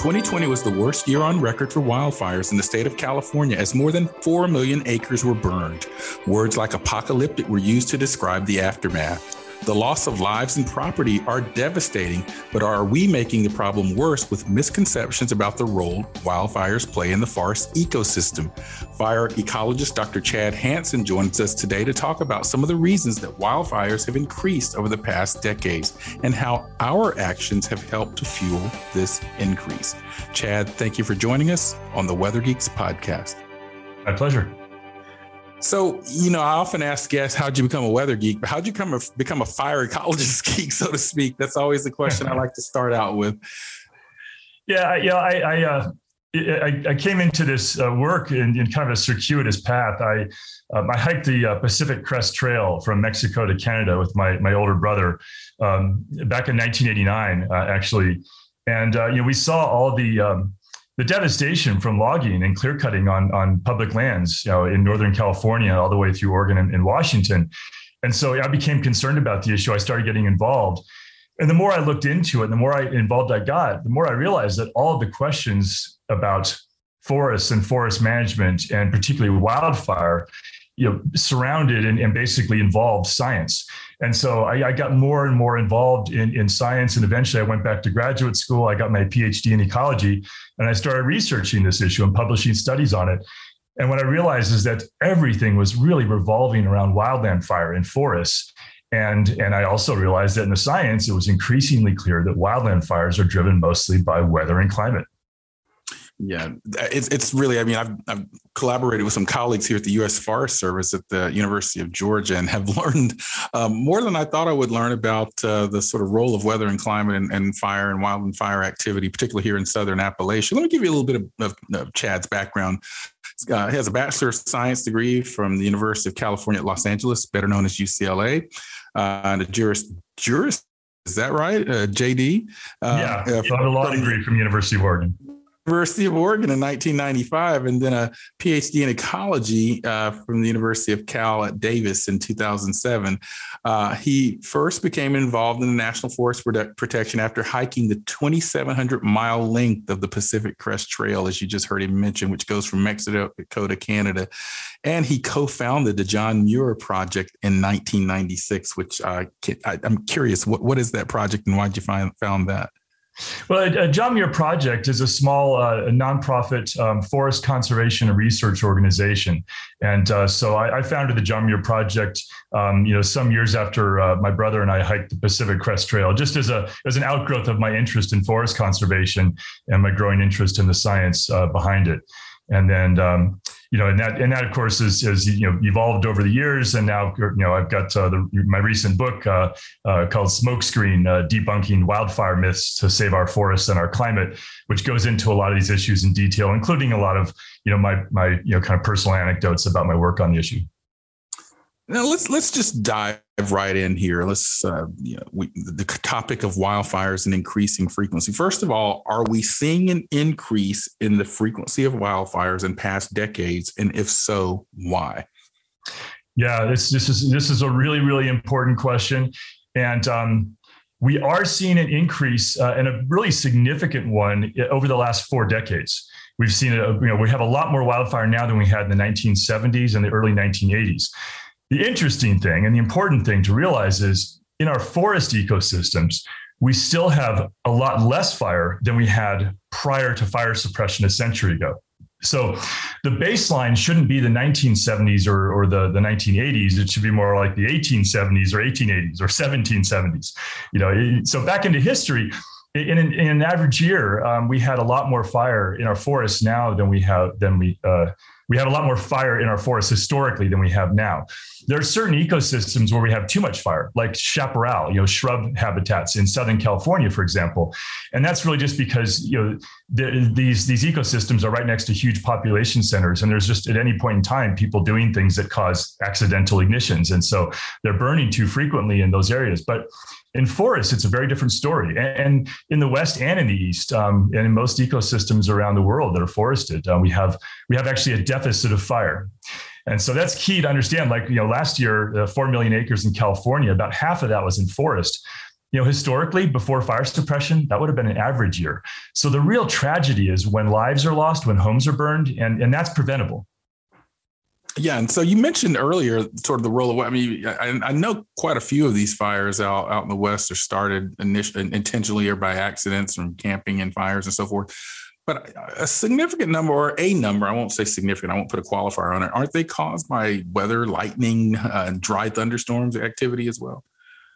2020 was the worst year on record for wildfires in the state of California as more than 4 million acres were burned. Words like apocalyptic were used to describe the aftermath. The loss of lives and property are devastating, but are we making the problem worse with misconceptions about the role wildfires play in the forest ecosystem? Fire ecologist Dr. Chad Hanson joins us today to talk about some of the reasons that wildfires have increased over the past decades and how our actions have helped to fuel this increase. Chad, thank you for joining us on the Weather Geeks podcast. My pleasure. So, you know, I often ask guests, how'd you become a weather geek? But how'd you come a, become a fire ecologist geek, so to speak? That's always the question I like to start out with. Yeah, yeah, I, I, uh, I, I came into this uh, work in, in, kind of a circuitous path. I, um, I hiked the uh, Pacific Crest Trail from Mexico to Canada with my my older brother um, back in 1989, uh, actually, and uh, you know we saw all the um, the devastation from logging and clear cutting on, on public lands, you know, in Northern California, all the way through Oregon and, and Washington. And so I became concerned about the issue. I started getting involved. And the more I looked into it, the more I involved I got, the more I realized that all of the questions about forests and forest management and particularly wildfire you know surrounded and, and basically involved science. And so I, I, got more and more involved in, in science and eventually i went back to graduate school. I got my phd in ecology and i started researching this issue and publishing studies on it. And what i realized is that everything was really revolving around wildland fire in forests. And, and I also realized that in the science, it was increasingly clear that wildland fires are driven mostly by weather and climate. Yeah, it's it's really. I mean, I've, I've collaborated with some colleagues here at the U.S. Forest Service at the University of Georgia, and have learned um, more than I thought I would learn about uh, the sort of role of weather and climate and, and, fire and wildland fire activity, particularly here in Southern Appalachia. Let me give you a little bit of, of, of Chad's background. Uh, he has a bachelor of science degree from the University of California at Los Angeles, better known as UCLA, uh, and a juris juris. Is that right, uh, JD? Uh, yeah, uh, a law degree from University of Oregon. University of Oregon in 1995, and then a PhD in ecology uh, from the University of Cal at Davis in 2007. Uh, he first became involved in the National Forest Protection after hiking the 2,700 mile length of the Pacific Crest Trail, as you just heard him mention, which goes from Mexico to Canada. And he co founded the John Muir Project in 1996, which uh, I, am curious, what, what is that project and why did you find found that? Well, a John Muir Project is a small uh, nonprofit um, forest conservation and research organization, and uh, so I, I, founded the John Muir Project. Um, you know, some years after uh, my brother and I hiked the Pacific Crest Trail, just as a as an outgrowth of my interest in forest conservation and my growing interest in the science uh, behind it. And then um, you know, and that and that of course is is you know evolved over the years, and now you know I've got uh, the, my recent book uh, uh, called Smokescreen: uh, Debunking Wildfire Myths to Save Our Forests and Our Climate, which goes into a lot of these issues in detail, including a lot of you know my my you know kind of personal anecdotes about my work on the issue. Now let's let's just dive right in here. Let's uh, you know we, the topic of wildfires and increasing frequency. First of all, are we seeing an increase in the frequency of wildfires in past decades, and if so, why? Yeah, this this is this is a really really important question, and um, we are seeing an increase uh, and a really significant one over the last four decades. We've seen it. You know, we have a lot more wildfire now than we had in the 1970s and the early 1980s. The interesting thing and the important thing to realize is in our forest ecosystems, we still have a lot less fire than we had prior to fire suppression a century ago. So the baseline shouldn't be the 1970s or, or the, the 1980s. It should be more like the 1870s or 1880s or 1770s. You know, so back into history, in an, in an average year, um, we had a lot more fire in our forests now than we have than we uh, we have a lot more fire in our forests historically than we have now. There are certain ecosystems where we have too much fire, like chaparral, you know, shrub habitats in Southern California, for example, and that's really just because you know the, these these ecosystems are right next to huge population centers, and there's just at any point in time people doing things that cause accidental ignitions, and so they're burning too frequently in those areas. But in forests, it's a very different story. And in the West and in the East, um, and in most ecosystems around the world that are forested, uh, we have we have actually a deficit of fire. And so that's key to understand. Like you know, last year, uh, four million acres in California, about half of that was in forest. You know, historically, before fire suppression, that would have been an average year. So the real tragedy is when lives are lost, when homes are burned, and and that's preventable. Yeah, and so you mentioned earlier sort of the role of. I mean, I, I, know quite a few of these fires out out in the West are started initially, intentionally or by accidents from camping and fires and so forth. But a significant number, or a number, I won't say significant. I won't put a qualifier on it. Aren't they caused by weather, lightning, uh, dry thunderstorms activity as well?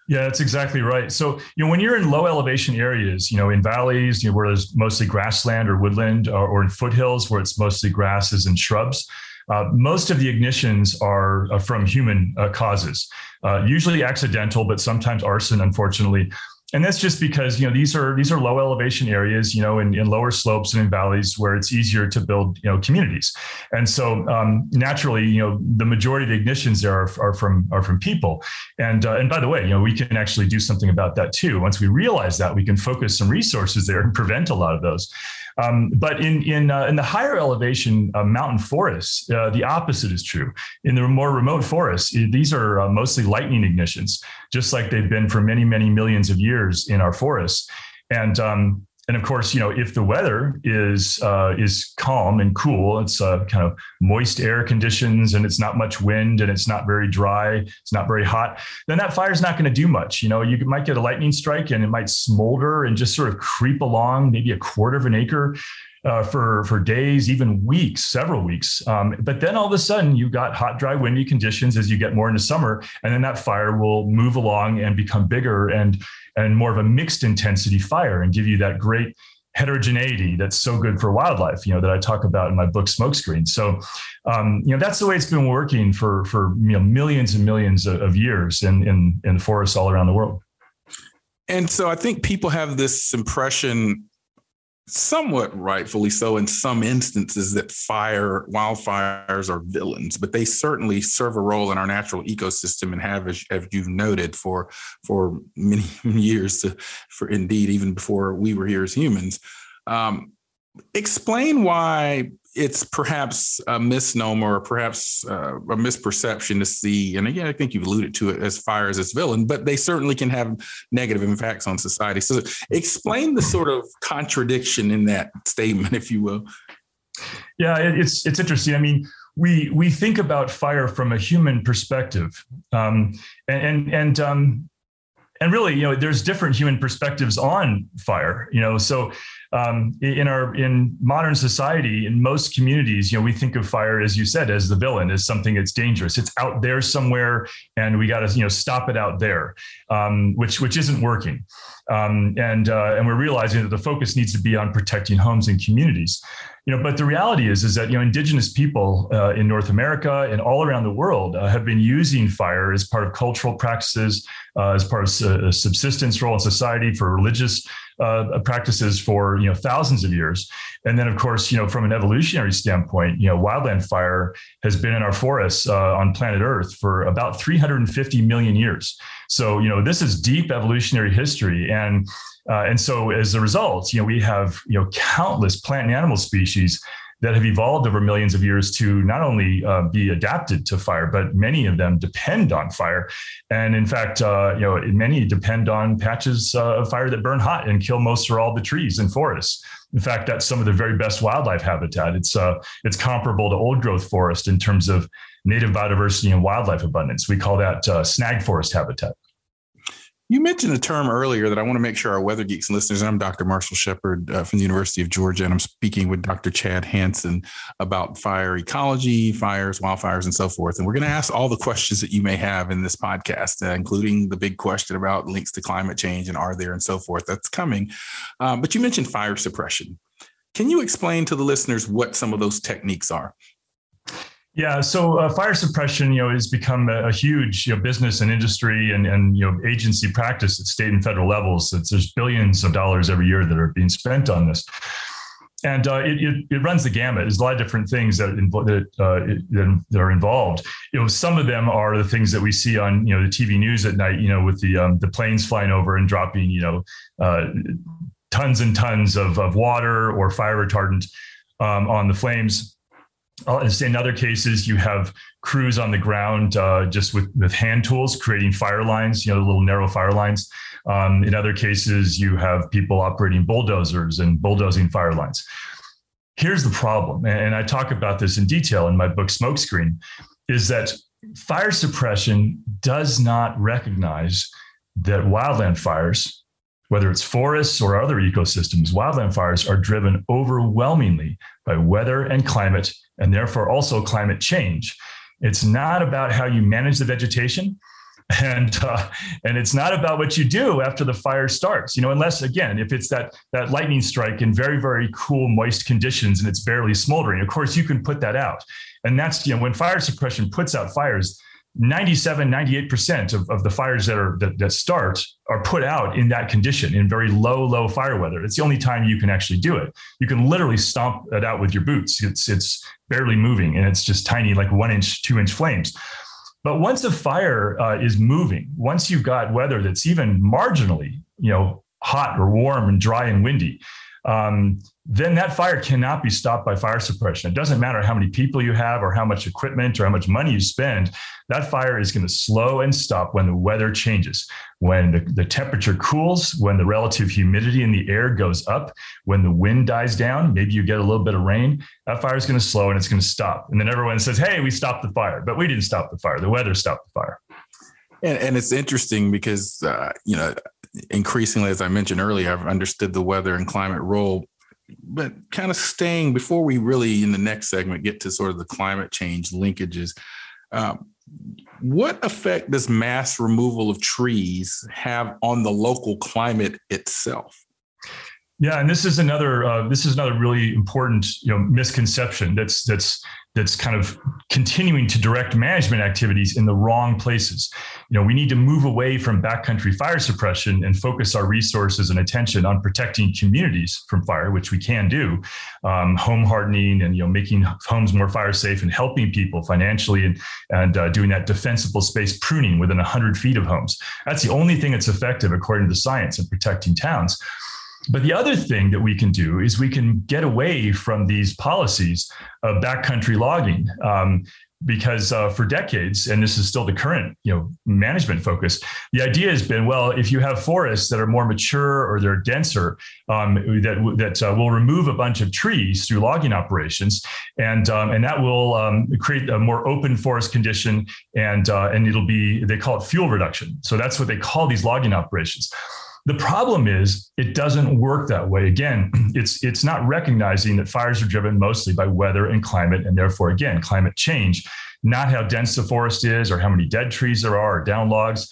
Yeah, that's exactly right. So, you know, when you're in low elevation areas, you know, in valleys, you know, where there's mostly grassland or woodland, or, or in foothills where it's mostly grasses and shrubs, uh, most of the ignitions are uh, from human uh, causes, uh, usually accidental, but sometimes arson, unfortunately. And that's just because you know these are these are low elevation areas, you know, in, in lower slopes and in valleys where it's easier to build you know communities. And so um, naturally, you know, the majority of the ignitions there are, are from are from people. And uh, and by the way, you know, we can actually do something about that too. Once we realize that, we can focus some resources there and prevent a lot of those. Um, but in in uh, in the higher elevation uh, mountain forests, uh, the opposite is true. In the more remote forests, these are uh, mostly lightning ignitions, just like they've been for many many millions of years in our forests. And um, and of course, you know, if the weather is uh, is calm and cool, it's uh, kind of moist air conditions, and it's not much wind, and it's not very dry, it's not very hot, then that fire's not going to do much. You know, you might get a lightning strike, and it might smolder and just sort of creep along, maybe a quarter of an acre. Uh, for for days, even weeks, several weeks. Um, but then all of a sudden, you got hot, dry, windy conditions as you get more into summer, and then that fire will move along and become bigger and and more of a mixed intensity fire and give you that great heterogeneity that's so good for wildlife, you know, that I talk about in my book Smokescreen. So, um, you know, that's the way it's been working for for you know millions and millions of, of years in in in forests all around the world. And so I think people have this impression somewhat rightfully so in some instances that fire wildfires are villains but they certainly serve a role in our natural ecosystem and have as, as you've noted for for many years to, for indeed even before we were here as humans. Um, explain why it's perhaps a misnomer or perhaps uh, a misperception to see, and again, I think you've alluded to it as fire as its villain, but they certainly can have negative impacts on society. So explain the sort of contradiction in that statement, if you will. Yeah, it's it's interesting. I mean, we we think about fire from a human perspective, um, and and, and um, and really, you know, there's different human perspectives on fire. You know, so um, in our in modern society, in most communities, you know, we think of fire, as you said, as the villain, as something that's dangerous. It's out there somewhere, and we got to you know stop it out there, um, which which isn't working. Um, and uh, and we're realizing that the focus needs to be on protecting homes and communities. You know but the reality is is that you know indigenous people uh, in north america and all around the world uh, have been using fire as part of cultural practices uh, as part of a subsistence role in society for religious uh, practices for you know thousands of years. And then of course you know from an evolutionary standpoint you know wildland fire has been in our forests uh, on planet earth for about 350 million years so you know this is deep evolutionary history and uh, and so as a result, you know, we have, you know, countless plant and animal species that have evolved over millions of years to not only uh, be adapted to fire, but many of them depend on fire. And in fact, uh, you know, many depend on patches uh, of fire that burn hot and kill most or all the trees and forests. In fact, that's some of the very best wildlife habitat. It's uh, it's comparable to old growth forest in terms of native biodiversity and wildlife abundance. We call that uh, snag forest habitat. You mentioned a term earlier that I want to make sure our Weather Geeks and listeners. I'm Dr. Marshall Shepard uh, from the University of Georgia, and I'm speaking with Dr. Chad Hanson about fire ecology, fires, wildfires, and so forth. And we're going to ask all the questions that you may have in this podcast, uh, including the big question about links to climate change and are there and so forth. That's coming. Um, but you mentioned fire suppression. Can you explain to the listeners what some of those techniques are? Yeah, so uh, fire suppression, you know, has become a, a, huge you know, business and industry and, and you know agency practice at state and federal levels. It's, there's billions of dollars every year that are being spent on this, and uh, it, it, it, runs the gamut. There's a lot of different things that that, uh, that are involved. You know, some of them are the things that we see on you know the TV news at night. You know, with the um, the planes flying over and dropping you know uh, tons and tons of, of water or fire retardant um, on the flames in other cases, you have crews on the ground uh, just with, with hand tools creating fire lines, you know, little narrow fire lines. Um, in other cases, you have people operating bulldozers and bulldozing fire lines. Here's the problem, and I talk about this in detail in my book Smokescreen, is that fire suppression does not recognize that wildland fires whether it's forests or other ecosystems, wildland fires are driven overwhelmingly by weather and climate, and therefore also climate change. It's not about how you manage the vegetation. And uh, and it's not about what you do after the fire starts, you know. Unless again, if it's that that lightning strike in very very cool moist conditions and it's barely smoldering, of course you can put that out. And that's you know when fire suppression puts out fires, 97 98% of, of the fires that are that, that start are put out in that condition in very low low fire weather. It's the only time you can actually do it. You can literally stomp it out with your boots. It's it's barely moving and it's just tiny like one inch two inch flames. But once a fire uh, is moving once you've got weather that's even marginally you know hot or warm and dry and windy um, then that fire cannot be stopped by fire suppression. It doesn't matter how many people you have or how much equipment or how much money you spend. That fire is going to slow and stop when the weather changes, when the, the temperature cools, when the relative humidity in the air goes up, when the wind dies down, maybe you get a little bit of rain, that fire is going to slow and it's going to stop. And then everyone says, hey, we stopped the fire. But we didn't stop the fire. The weather stopped the fire. And, and it's interesting because, uh, you know, increasingly, as I mentioned earlier, I've understood the weather and climate role. But kind of staying before we really in the next segment get to sort of the climate change linkages, um, what effect does mass removal of trees have on the local climate itself? Yeah, and this is another uh, this is another really important you know misconception that's that's that's kind of continuing to direct management activities in the wrong places. You know, we need to move away from backcountry fire suppression and focus our resources and attention on protecting communities from fire, which we can do, um, home hardening and you know making homes more fire safe and helping people financially and and uh, doing that defensible space pruning within 100 feet of homes. That's the only thing that's effective according to the science in protecting towns. But the other thing that we can do is we can get away from these policies of backcountry logging. Um, because uh, for decades, and this is still the current, you know, management focus. The idea has been, well, if you have forests that are more mature or they're denser, um, that that uh, will remove a bunch of trees through logging operations, and um, and that will um, create a more open forest condition, and uh, and it'll be they call it fuel reduction. So that's what they call these logging operations. The problem is it doesn't work that way. Again, it's it's not recognizing that fires are driven mostly by weather and climate, and therefore, again, climate change, not how dense the forest is or how many dead trees there are or down logs.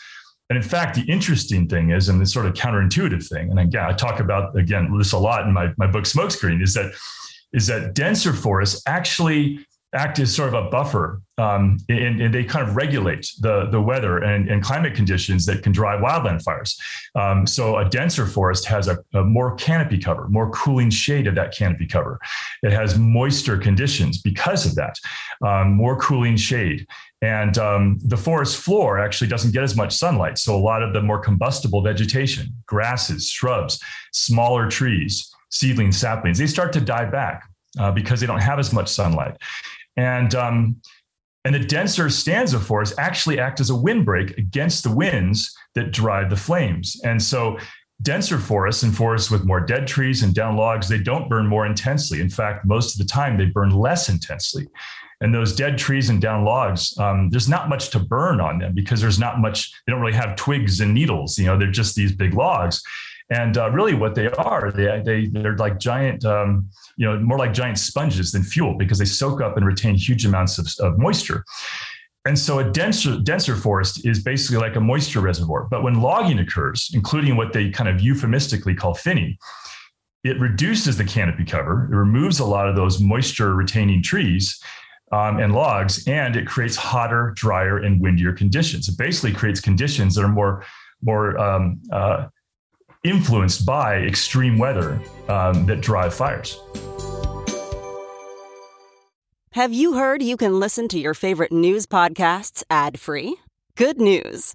And in fact, the interesting thing is, and the sort of counterintuitive thing, and again, I talk about again this a lot in my, my book Smokescreen, is that is that denser forests actually act as sort of a buffer um, and, and, they kind of regulate the, the weather and, and, climate conditions that can drive wildland fires. Um, so a denser forest has a, a, more canopy cover, more cooling shade of that canopy cover. It has moister conditions because of that, um, more cooling shade. And um, the forest floor actually doesn't get as much sunlight. So a lot of the more combustible vegetation, grasses, shrubs, smaller trees, seedlings, saplings, they start to die back. Uh, because they don't have as much sunlight. And um, and the denser stanza forests actually act as a windbreak against the winds that drive the flames. And so denser forests and forests with more dead trees and down logs, they don't burn more intensely. In fact, most of the time they burn less intensely. And those dead trees and down logs, um, there's not much to burn on them because there's not much, they don't really have twigs and needles. You know, they're just these big logs. And uh, really, what they are, they, they they're like giant, um, you know, more like giant sponges than fuel because they soak up and retain huge amounts of, of moisture. And so a denser, denser forest is basically like a moisture reservoir. But when logging occurs, including what they kind of euphemistically call thinning, it reduces the canopy cover. It removes a lot of those moisture retaining trees um, and logs, and it creates hotter, drier, and windier conditions. It basically creates conditions that are more, more um, uh, influenced by extreme weather um, that drive fires. Have you heard you can listen to your favorite news podcasts ad free? Good news!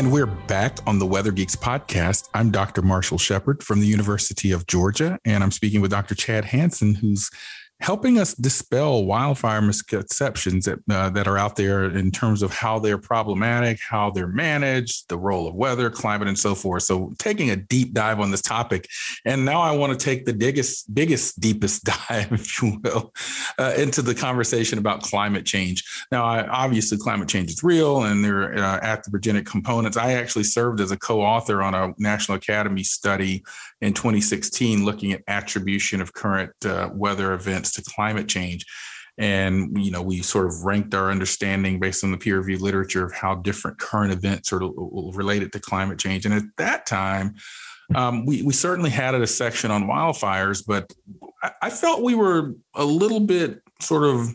And we're back on the Weather Geeks podcast. I'm Dr. Marshall Shepard from the University of Georgia, and I'm speaking with Dr. Chad Hanson, who's helping us dispel wildfire misconceptions that uh, that are out there in terms of how they're problematic, how they're managed, the role of weather, climate, and so forth. So, taking a deep dive on this topic, and now I want to take the biggest, biggest, deepest dive, if you will, uh, into the conversation about climate change. Now, I, obviously, climate change is real, and there are uh, anthropogenic components. I actually served as a co-author on a National Academy study in 2016 looking at attribution of current uh, weather events to climate change. And you know we sort of ranked our understanding based on the peer reviewed literature of how different current events are related to climate change. And at that time um, we, we certainly had a section on wildfires but I, I felt we were a little bit sort of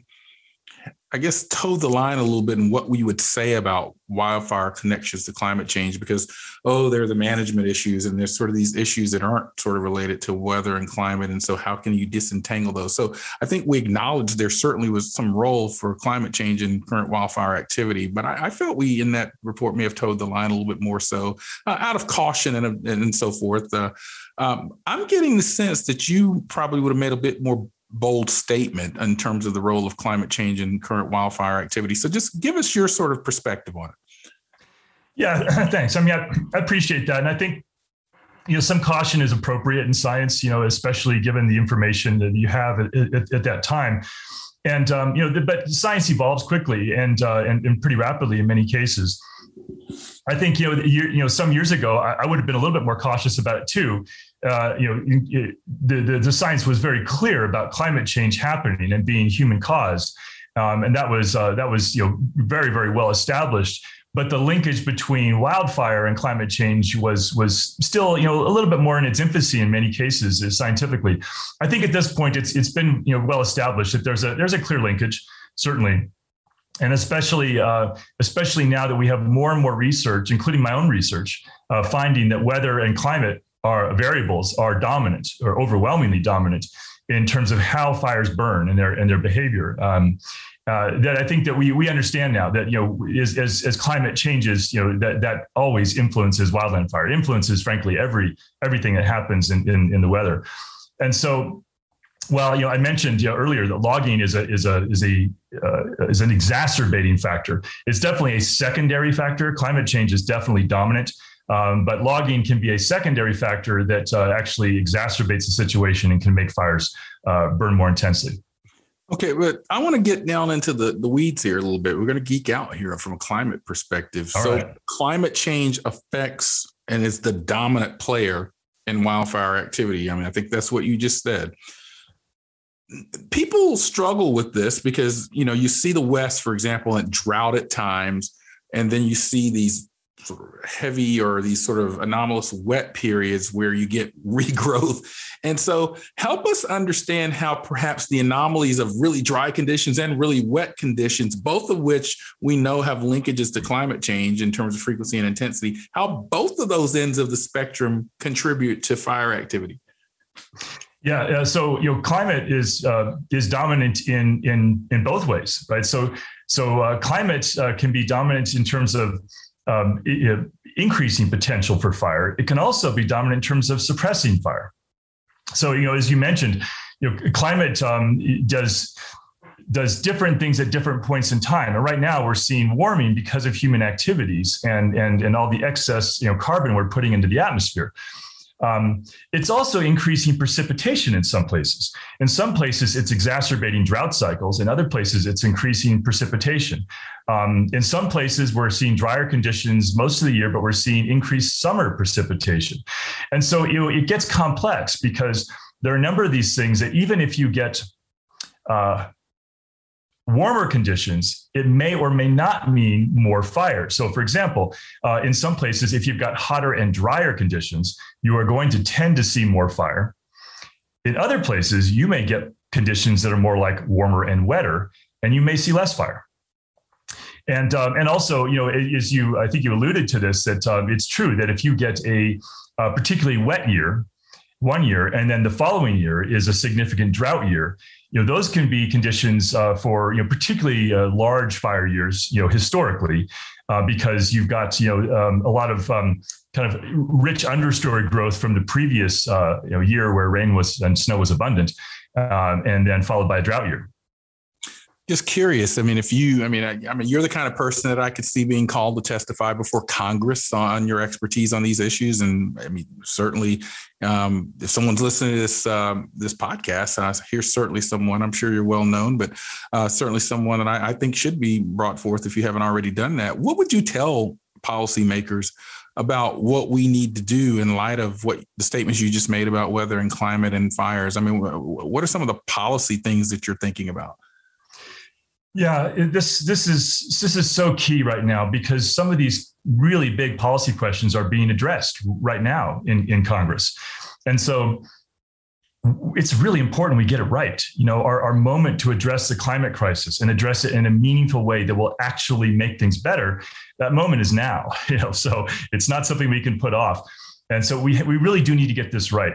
I guess, toe the line a little bit in what we would say about wildfire connections to climate change because, oh, there are the management issues and there's sort of these issues that aren't sort of related to weather and climate. And so, how can you disentangle those? So, I think we acknowledge there certainly was some role for climate change in current wildfire activity, but I, I felt we in that report may have toed the line a little bit more so uh, out of caution and, and so forth. Uh, um, I'm getting the sense that you probably would have made a bit more bold statement in terms of the role of climate change in current wildfire activity. So just give us your sort of perspective on it. Yeah, thanks. I mean, I, appreciate that. And I think, you know, some caution is appropriate in science, you know, especially given the information that you have at, at, at that time. And, um, you know, but science evolves quickly and, uh, and, and pretty rapidly in many cases. I think you know you, you know some years ago I, I, would have been a little bit more cautious about it too. Uh, you know the, the, the science was very clear about climate change happening and being human caused, um, and that was uh, that was you know very very well established. But the linkage between wildfire and climate change was was still you know a little bit more in its infancy in many cases uh, scientifically. I think at this point it's it's been you know well established that there's a there's a clear linkage certainly and especially uh, especially now that we have more and more research, including my own research, uh, finding that weather and climate are variables are dominant or overwhelmingly dominant in terms of how fires burn and their and their behavior. Um, uh, that I think that we we understand now that you know as, as, as climate changes, you know that that always influences wildland fire, influences frankly every everything that happens in, in, in the weather, and so well, you know, I mentioned you know, earlier that logging is a is a is a uh, is an exacerbating factor. It's definitely a secondary factor. Climate change is definitely dominant, um, but logging can be a secondary factor that uh, actually exacerbates the situation and can make fires uh, burn more intensely. Okay, but I want to get down into the, the weeds here a little bit. We're going to geek out here from a climate perspective. All so, right. climate change affects and is the dominant player in wildfire activity. I mean, I think that's what you just said people struggle with this because you know you see the west for example in drought at times and then you see these sort of heavy or these sort of anomalous wet periods where you get regrowth and so help us understand how perhaps the anomalies of really dry conditions and really wet conditions both of which we know have linkages to climate change in terms of frequency and intensity how both of those ends of the spectrum contribute to fire activity Yeah, uh, so you know, climate is uh, is dominant in in in both ways, right? So so uh, climate uh, can be dominant in terms of um, increasing potential for fire. It can also be dominant in terms of suppressing fire. So you know, as you mentioned, you know, climate um, does does different things at different points in time. And right now, we're seeing warming because of human activities and and and all the excess you know carbon we're putting into the atmosphere. Um, it's also increasing precipitation in some places. In some places, it's exacerbating drought cycles. In other places, it's increasing precipitation. Um, in some places, we're seeing drier conditions most of the year, but we're seeing increased summer precipitation. And so you know, it gets complex because there are a number of these things that even if you get uh, warmer conditions, it may or may not mean more fire. So, for example, uh, in some places, if you've got hotter and drier conditions, you are going to tend to see more fire. In other places, you may get conditions that are more like warmer and wetter, and you may see less fire. And um, and also, you know, as you I think you alluded to this, that um, it's true that if you get a, a particularly wet year, one year, and then the following year is a significant drought year, you know those can be conditions uh, for you know particularly uh, large fire years you know historically uh, because you've got you know um, a lot of um, kind of rich understory growth from the previous uh, you know year where rain was and snow was abundant um, and then followed by a drought year just curious. I mean, if you, I mean, I, I, mean, you're the kind of person that I could see being called to testify before Congress on your expertise on these issues. And I mean, certainly, um, if someone's listening to this um, this podcast, and I hear certainly someone, I'm sure you're well known, but uh, certainly someone that I, I think should be brought forth if you haven't already done that. What would you tell policymakers about what we need to do in light of what the statements you just made about weather and climate and fires? I mean, what are some of the policy things that you're thinking about? Yeah, this this is this is so key right now because some of these really big policy questions are being addressed right now in, in Congress. And so it's really important we get it right. You know, our, our moment to address the climate crisis and address it in a meaningful way that will actually make things better, that moment is now. You know, so it's not something we can put off. And so we we really do need to get this right.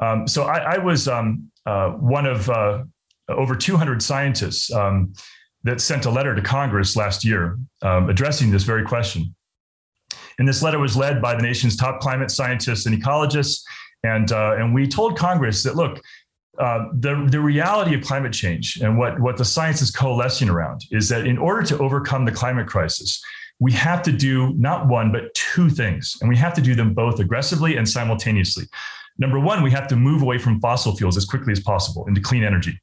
Um, so I, I was um, uh, one of uh, over 200 scientists um, that sent a letter to Congress last year um, addressing this very question. And this letter was led by the nation's top climate scientists and ecologists. And, uh, and we told Congress that, look, uh, the, the reality of climate change and what, what the science is coalescing around is that in order to overcome the climate crisis, we have to do not one, but two things. And we have to do them both aggressively and simultaneously. Number one, we have to move away from fossil fuels as quickly as possible into clean energy.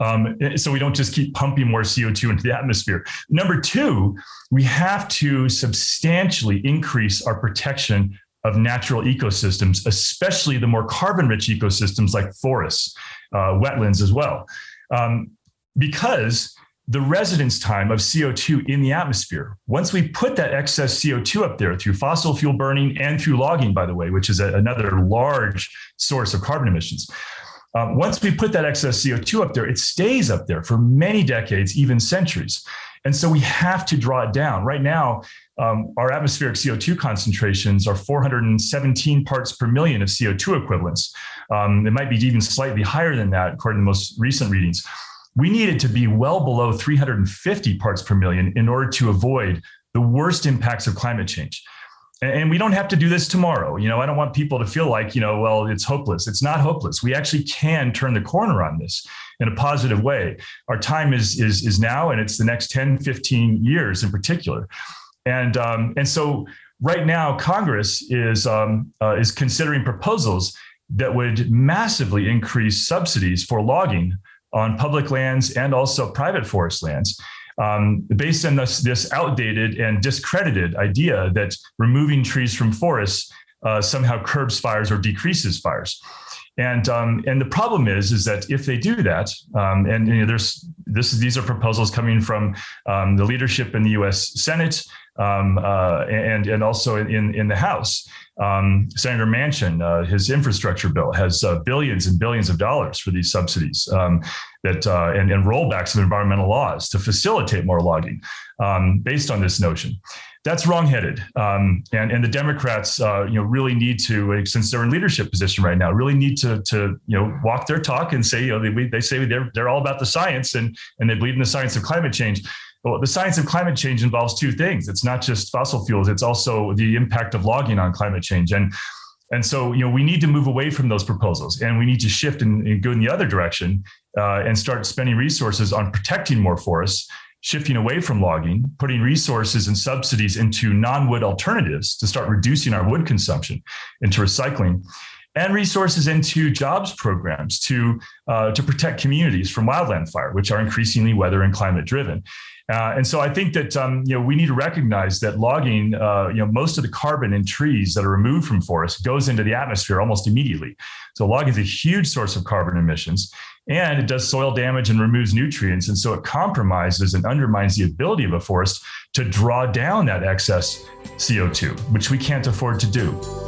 Um, so we don't just keep pumping more CO2 into the atmosphere. Number two, we have to substantially increase our protection of natural ecosystems, especially the more carbon rich ecosystems like forests, uh, wetlands as well. Um, because the residence time of CO2 in the atmosphere, once we put that excess CO2 up there through fossil fuel burning and through logging, by the way, which is a, another large source of carbon emissions, um, once we put that excess CO2 up there, it stays up there for many decades, even centuries. And so we have to draw it down. Right now, um, our atmospheric CO2 concentrations are 417 parts per million of CO2 equivalents. Um, it might be even slightly higher than that, according to most recent readings. We need it to be well below 350 parts per million in order to avoid the worst impacts of climate change and we don't have to do this tomorrow. You know i don't want people to feel like you know well it's hopeless. It's not hopeless. We actually can turn the corner on this in a positive way. Our time is is is now and it's the next 10 15 years in particular. And um, and so right now congress is um, uh, is considering proposals that would massively increase subsidies for logging on public lands and also private forest lands um, based on this, this outdated and discredited idea that removing trees from forests uh, somehow curbs fires or decreases fires. And um, and the problem is is that if they do that, um, and you know, there's this these are proposals coming from um, the leadership in the U.S. Senate um, uh, and and also in in the House. Um, Senator Manchin, uh, his infrastructure bill has uh, billions and billions of dollars for these subsidies um, that uh, and, and rollbacks of environmental laws to facilitate more logging based on this notion that's wrongheaded. Um, and and the Democrats, uh, you know, really need to, since they're in leadership position right now, really need to to you know walk their talk and say, you know, they, they say they're they're all about the science and and they believe in the science of climate change. Well, the science of climate change involves two things. It's not just fossil fuels; it's also the impact of logging on climate change. And and so, you know, we need to move away from those proposals, and we need to shift and, and go in the other direction uh, and start spending resources on protecting more forests shifting away from logging, putting resources and subsidies into non wood alternatives to start reducing our wood consumption, into recycling, and resources into jobs programs to, uh, to protect communities from wildland fire, which are increasingly weather and climate driven. Uh, and so I think that um, you know we need to recognize that logging, uh, you know, most of the carbon in trees that are removed from forests goes into the atmosphere almost immediately. So logging is a huge source of carbon emissions and it does soil damage and removes nutrients. And so it compromises and undermines the ability of a forest to draw down that excess CO2, which we can't afford to do.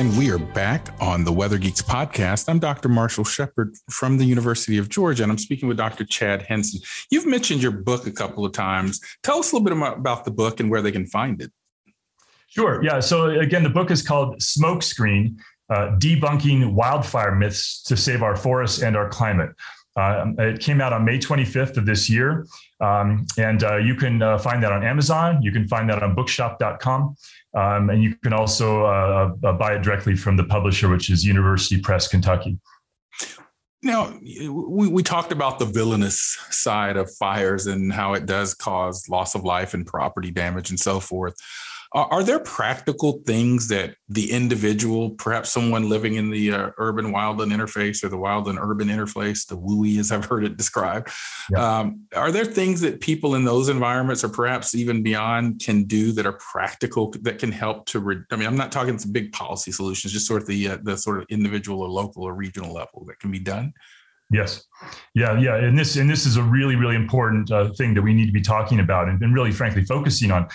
And we are back on the Weather Geeks podcast. I'm Dr. Marshall Shepard from the University of Georgia, and I'm speaking with Dr. Chad Hanson. You've mentioned your book a couple of times. Tell us a little bit about the book and where they can find it. Sure. Yeah. So, again, the book is called Smokescreen uh, Debunking Wildfire Myths to Save Our Forests and Our Climate. Uh, it came out on May 25th of this year. Um, and uh, you can uh, find that on Amazon. You can find that on bookshop.com. Um, and you can also uh, uh, buy it directly from the publisher, which is University Press Kentucky. Now, we, we talked about the villainous side of fires and how it does cause loss of life and property damage and so forth. Are there practical things that the individual, perhaps someone living in the uh, urban wildland interface or the wildland urban interface, the WUI as I've heard it described, yeah. um, are there things that people in those environments or perhaps even beyond can do that are practical that can help to? Re- I mean, I'm not talking some big policy solutions, just sort of the uh, the sort of individual or local or regional level that can be done. Yes, yeah, yeah, and this and this is a really really important uh, thing that we need to be talking about and, and really, frankly, focusing on.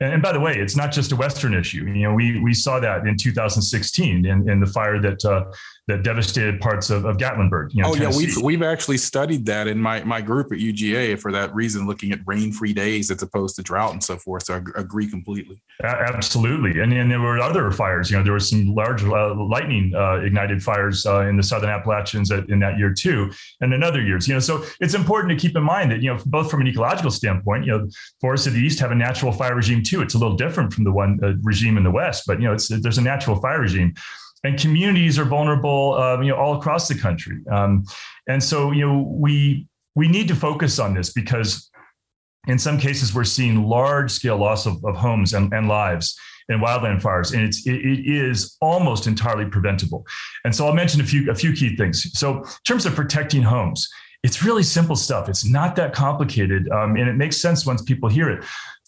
And, by the way, it's not just a Western issue. You know, we we saw that in 2016 in, in the fire that uh, that devastated parts of, of Gatlinburg. You know, oh Tennessee. yeah, we've we've actually studied that in my my group at UGA for that reason, looking at rain free days as opposed to drought and so forth. So I agree completely. Absolutely, and and there were other fires. You know, there were some large uh, lightning uh, ignited fires uh, in the Southern Appalachians in that year too, and in other years. You know, so it's important to keep in mind that you know both from an ecological standpoint, you know, forests of the east have a natural fire regime too. It's a little different from the one uh, regime in the west, but you know, it's there's a natural fire regime and communities are vulnerable, uh, you know, all across the country. Um, and so, you know, we we need to focus on this because in some cases we're seeing large scale loss of, of homes and, and lives in wildland fires, and it's it, it is almost entirely preventable. And so I'll mention a few a few key things. So in terms of protecting homes, it's really simple stuff. It's not that complicated, um, and it makes sense once people hear it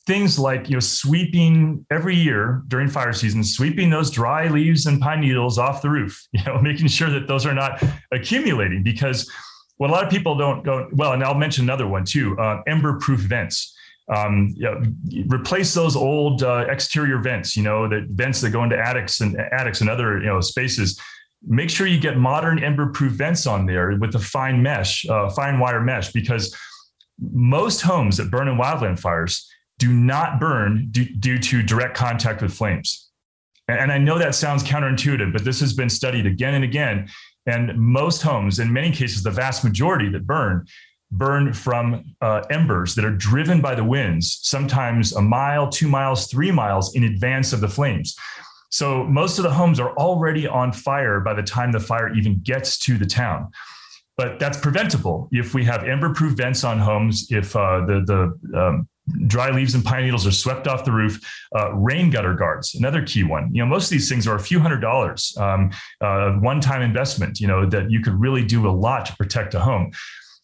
things like you know sweeping every year during fire season sweeping those dry leaves and pine needles off the roof you know making sure that those are not accumulating because what a lot of people don't go well and i'll mention another one too uh, ember proof vents. Um, you know, replace those old uh, exterior vents you know the vents that go into attics and attics and other you know spaces. Make sure you get modern ember proof vents on there with the fine mesh uh, fine wire mesh because most homes that burn in wildland fires do not burn due, due to direct contact with flames. And I know that sounds counterintuitive, but this has been studied again and again. And most homes, in many cases, the vast majority that burn, burn from uh, embers that are driven by the winds, sometimes a mile, two miles, three miles in advance of the flames. So most of the homes are already on fire by the time the fire even gets to the town. But that's preventable if we have ember-proof vents on homes. If uh, the the um, dry leaves and pine needles are swept off the roof. Uh, rain gutter guards, another key one. You know, most of these things are a few hundred dollars, um, uh, one-time investment. You know that you could really do a lot to protect a home.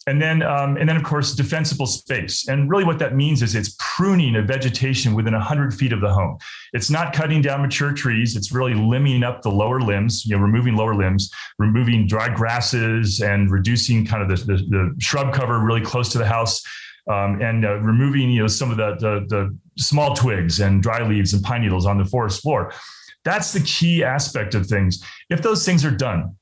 and then um, and then of course defensible space. And really, what that means is it's pruning of vegetation within hundred feet of the home. It's not cutting down mature trees. It's really limbing up the lower limbs. You know, removing lower limbs, removing dry grasses, and reducing kind of the, the, the shrub cover really close to the house. Um, and uh, removing you know some of the, the, the small twigs and dry leaves and pine needles on the forest floor. That's the key aspect of things. If those things are done,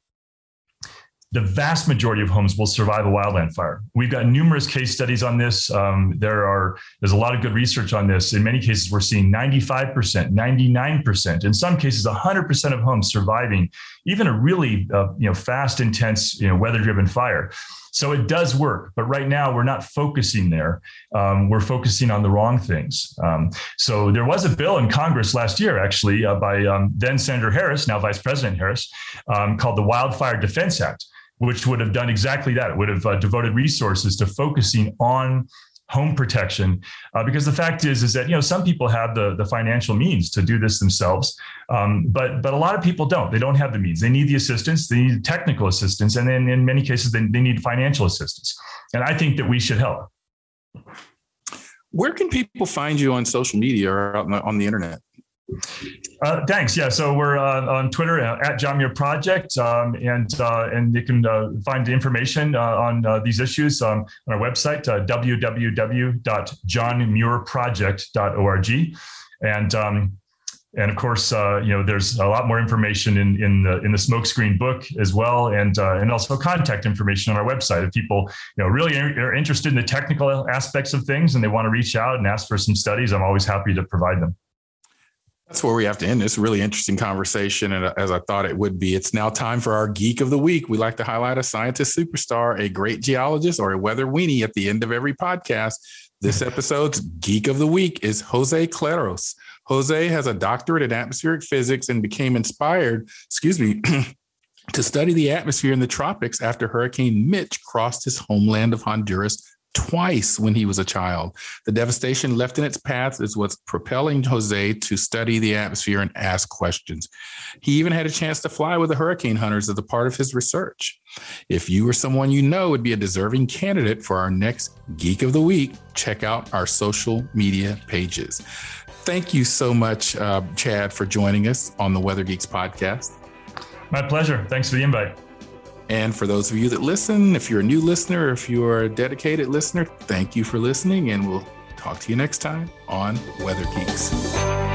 the vast majority of homes will survive a wildland fire. We've got numerous case studies on this. Um, there are there's a lot of good research on this. In many cases, we're seeing 95%, 99%, in some cases, 100% of homes surviving even a really uh, you know fast, intense, you know weather-driven fire. So it does work, but right now we're not focusing there. Um, we're focusing on the wrong things. Um, so there was a bill in Congress last year, actually, uh, by um, then Senator Harris, now Vice President Harris, um, called the Wildfire Defense Act which would have done exactly that. It would have uh, devoted resources to focusing on home protection uh, because the fact is is that you know some people have the the financial means to do this themselves um, but but a lot of people don't. They don't have the means. They need the assistance they need technical assistance and then in many cases they, they need financial assistance. And i think that we should help. Where can people find you on social media or on the, on the internet uh, thanks. Yeah, so we're uh, on Twitter uh, at John Muir Project, um, and uh, and you can uh, find the information uh, on these issues um, on our website www.johnmuirproject.org, and um, and of course, you know, there's a lot more information in in the in the smokescreen book as well, and and also contact information on our website. If people you know really are interested in the technical aspects of things and they want to reach out and ask for some studies, I'm always happy to provide them. That's where we have to end this really interesting conversation. And uh, as I thought it would be, it's now time for our geek of the week. We like to highlight a scientist superstar, a great geologist, or a weather weenie at the end of every podcast. This episode's geek of the week is Jose Claros. Jose has a doctorate in atmospheric physics and became inspired, excuse me, to study the atmosphere in the tropics after Hurricane Mitch crossed his homeland of Honduras twice when he was a child. The devastation left in its path is what's propelling Jose to study the atmosphere and ask questions. He even had a chance to fly with the hurricane hunters as a part of his research. If you or someone you know would be a deserving candidate for our next Geek of the Week, check out our social media pages. Thank you so much, uh, Chad, for joining us on the Weather Geeks podcast. My pleasure. Thanks for the invite. And for those of you that listen, if you're a new listener, if you are a dedicated listener, thank you for listening. And we'll talk to you next time on Weather Geeks.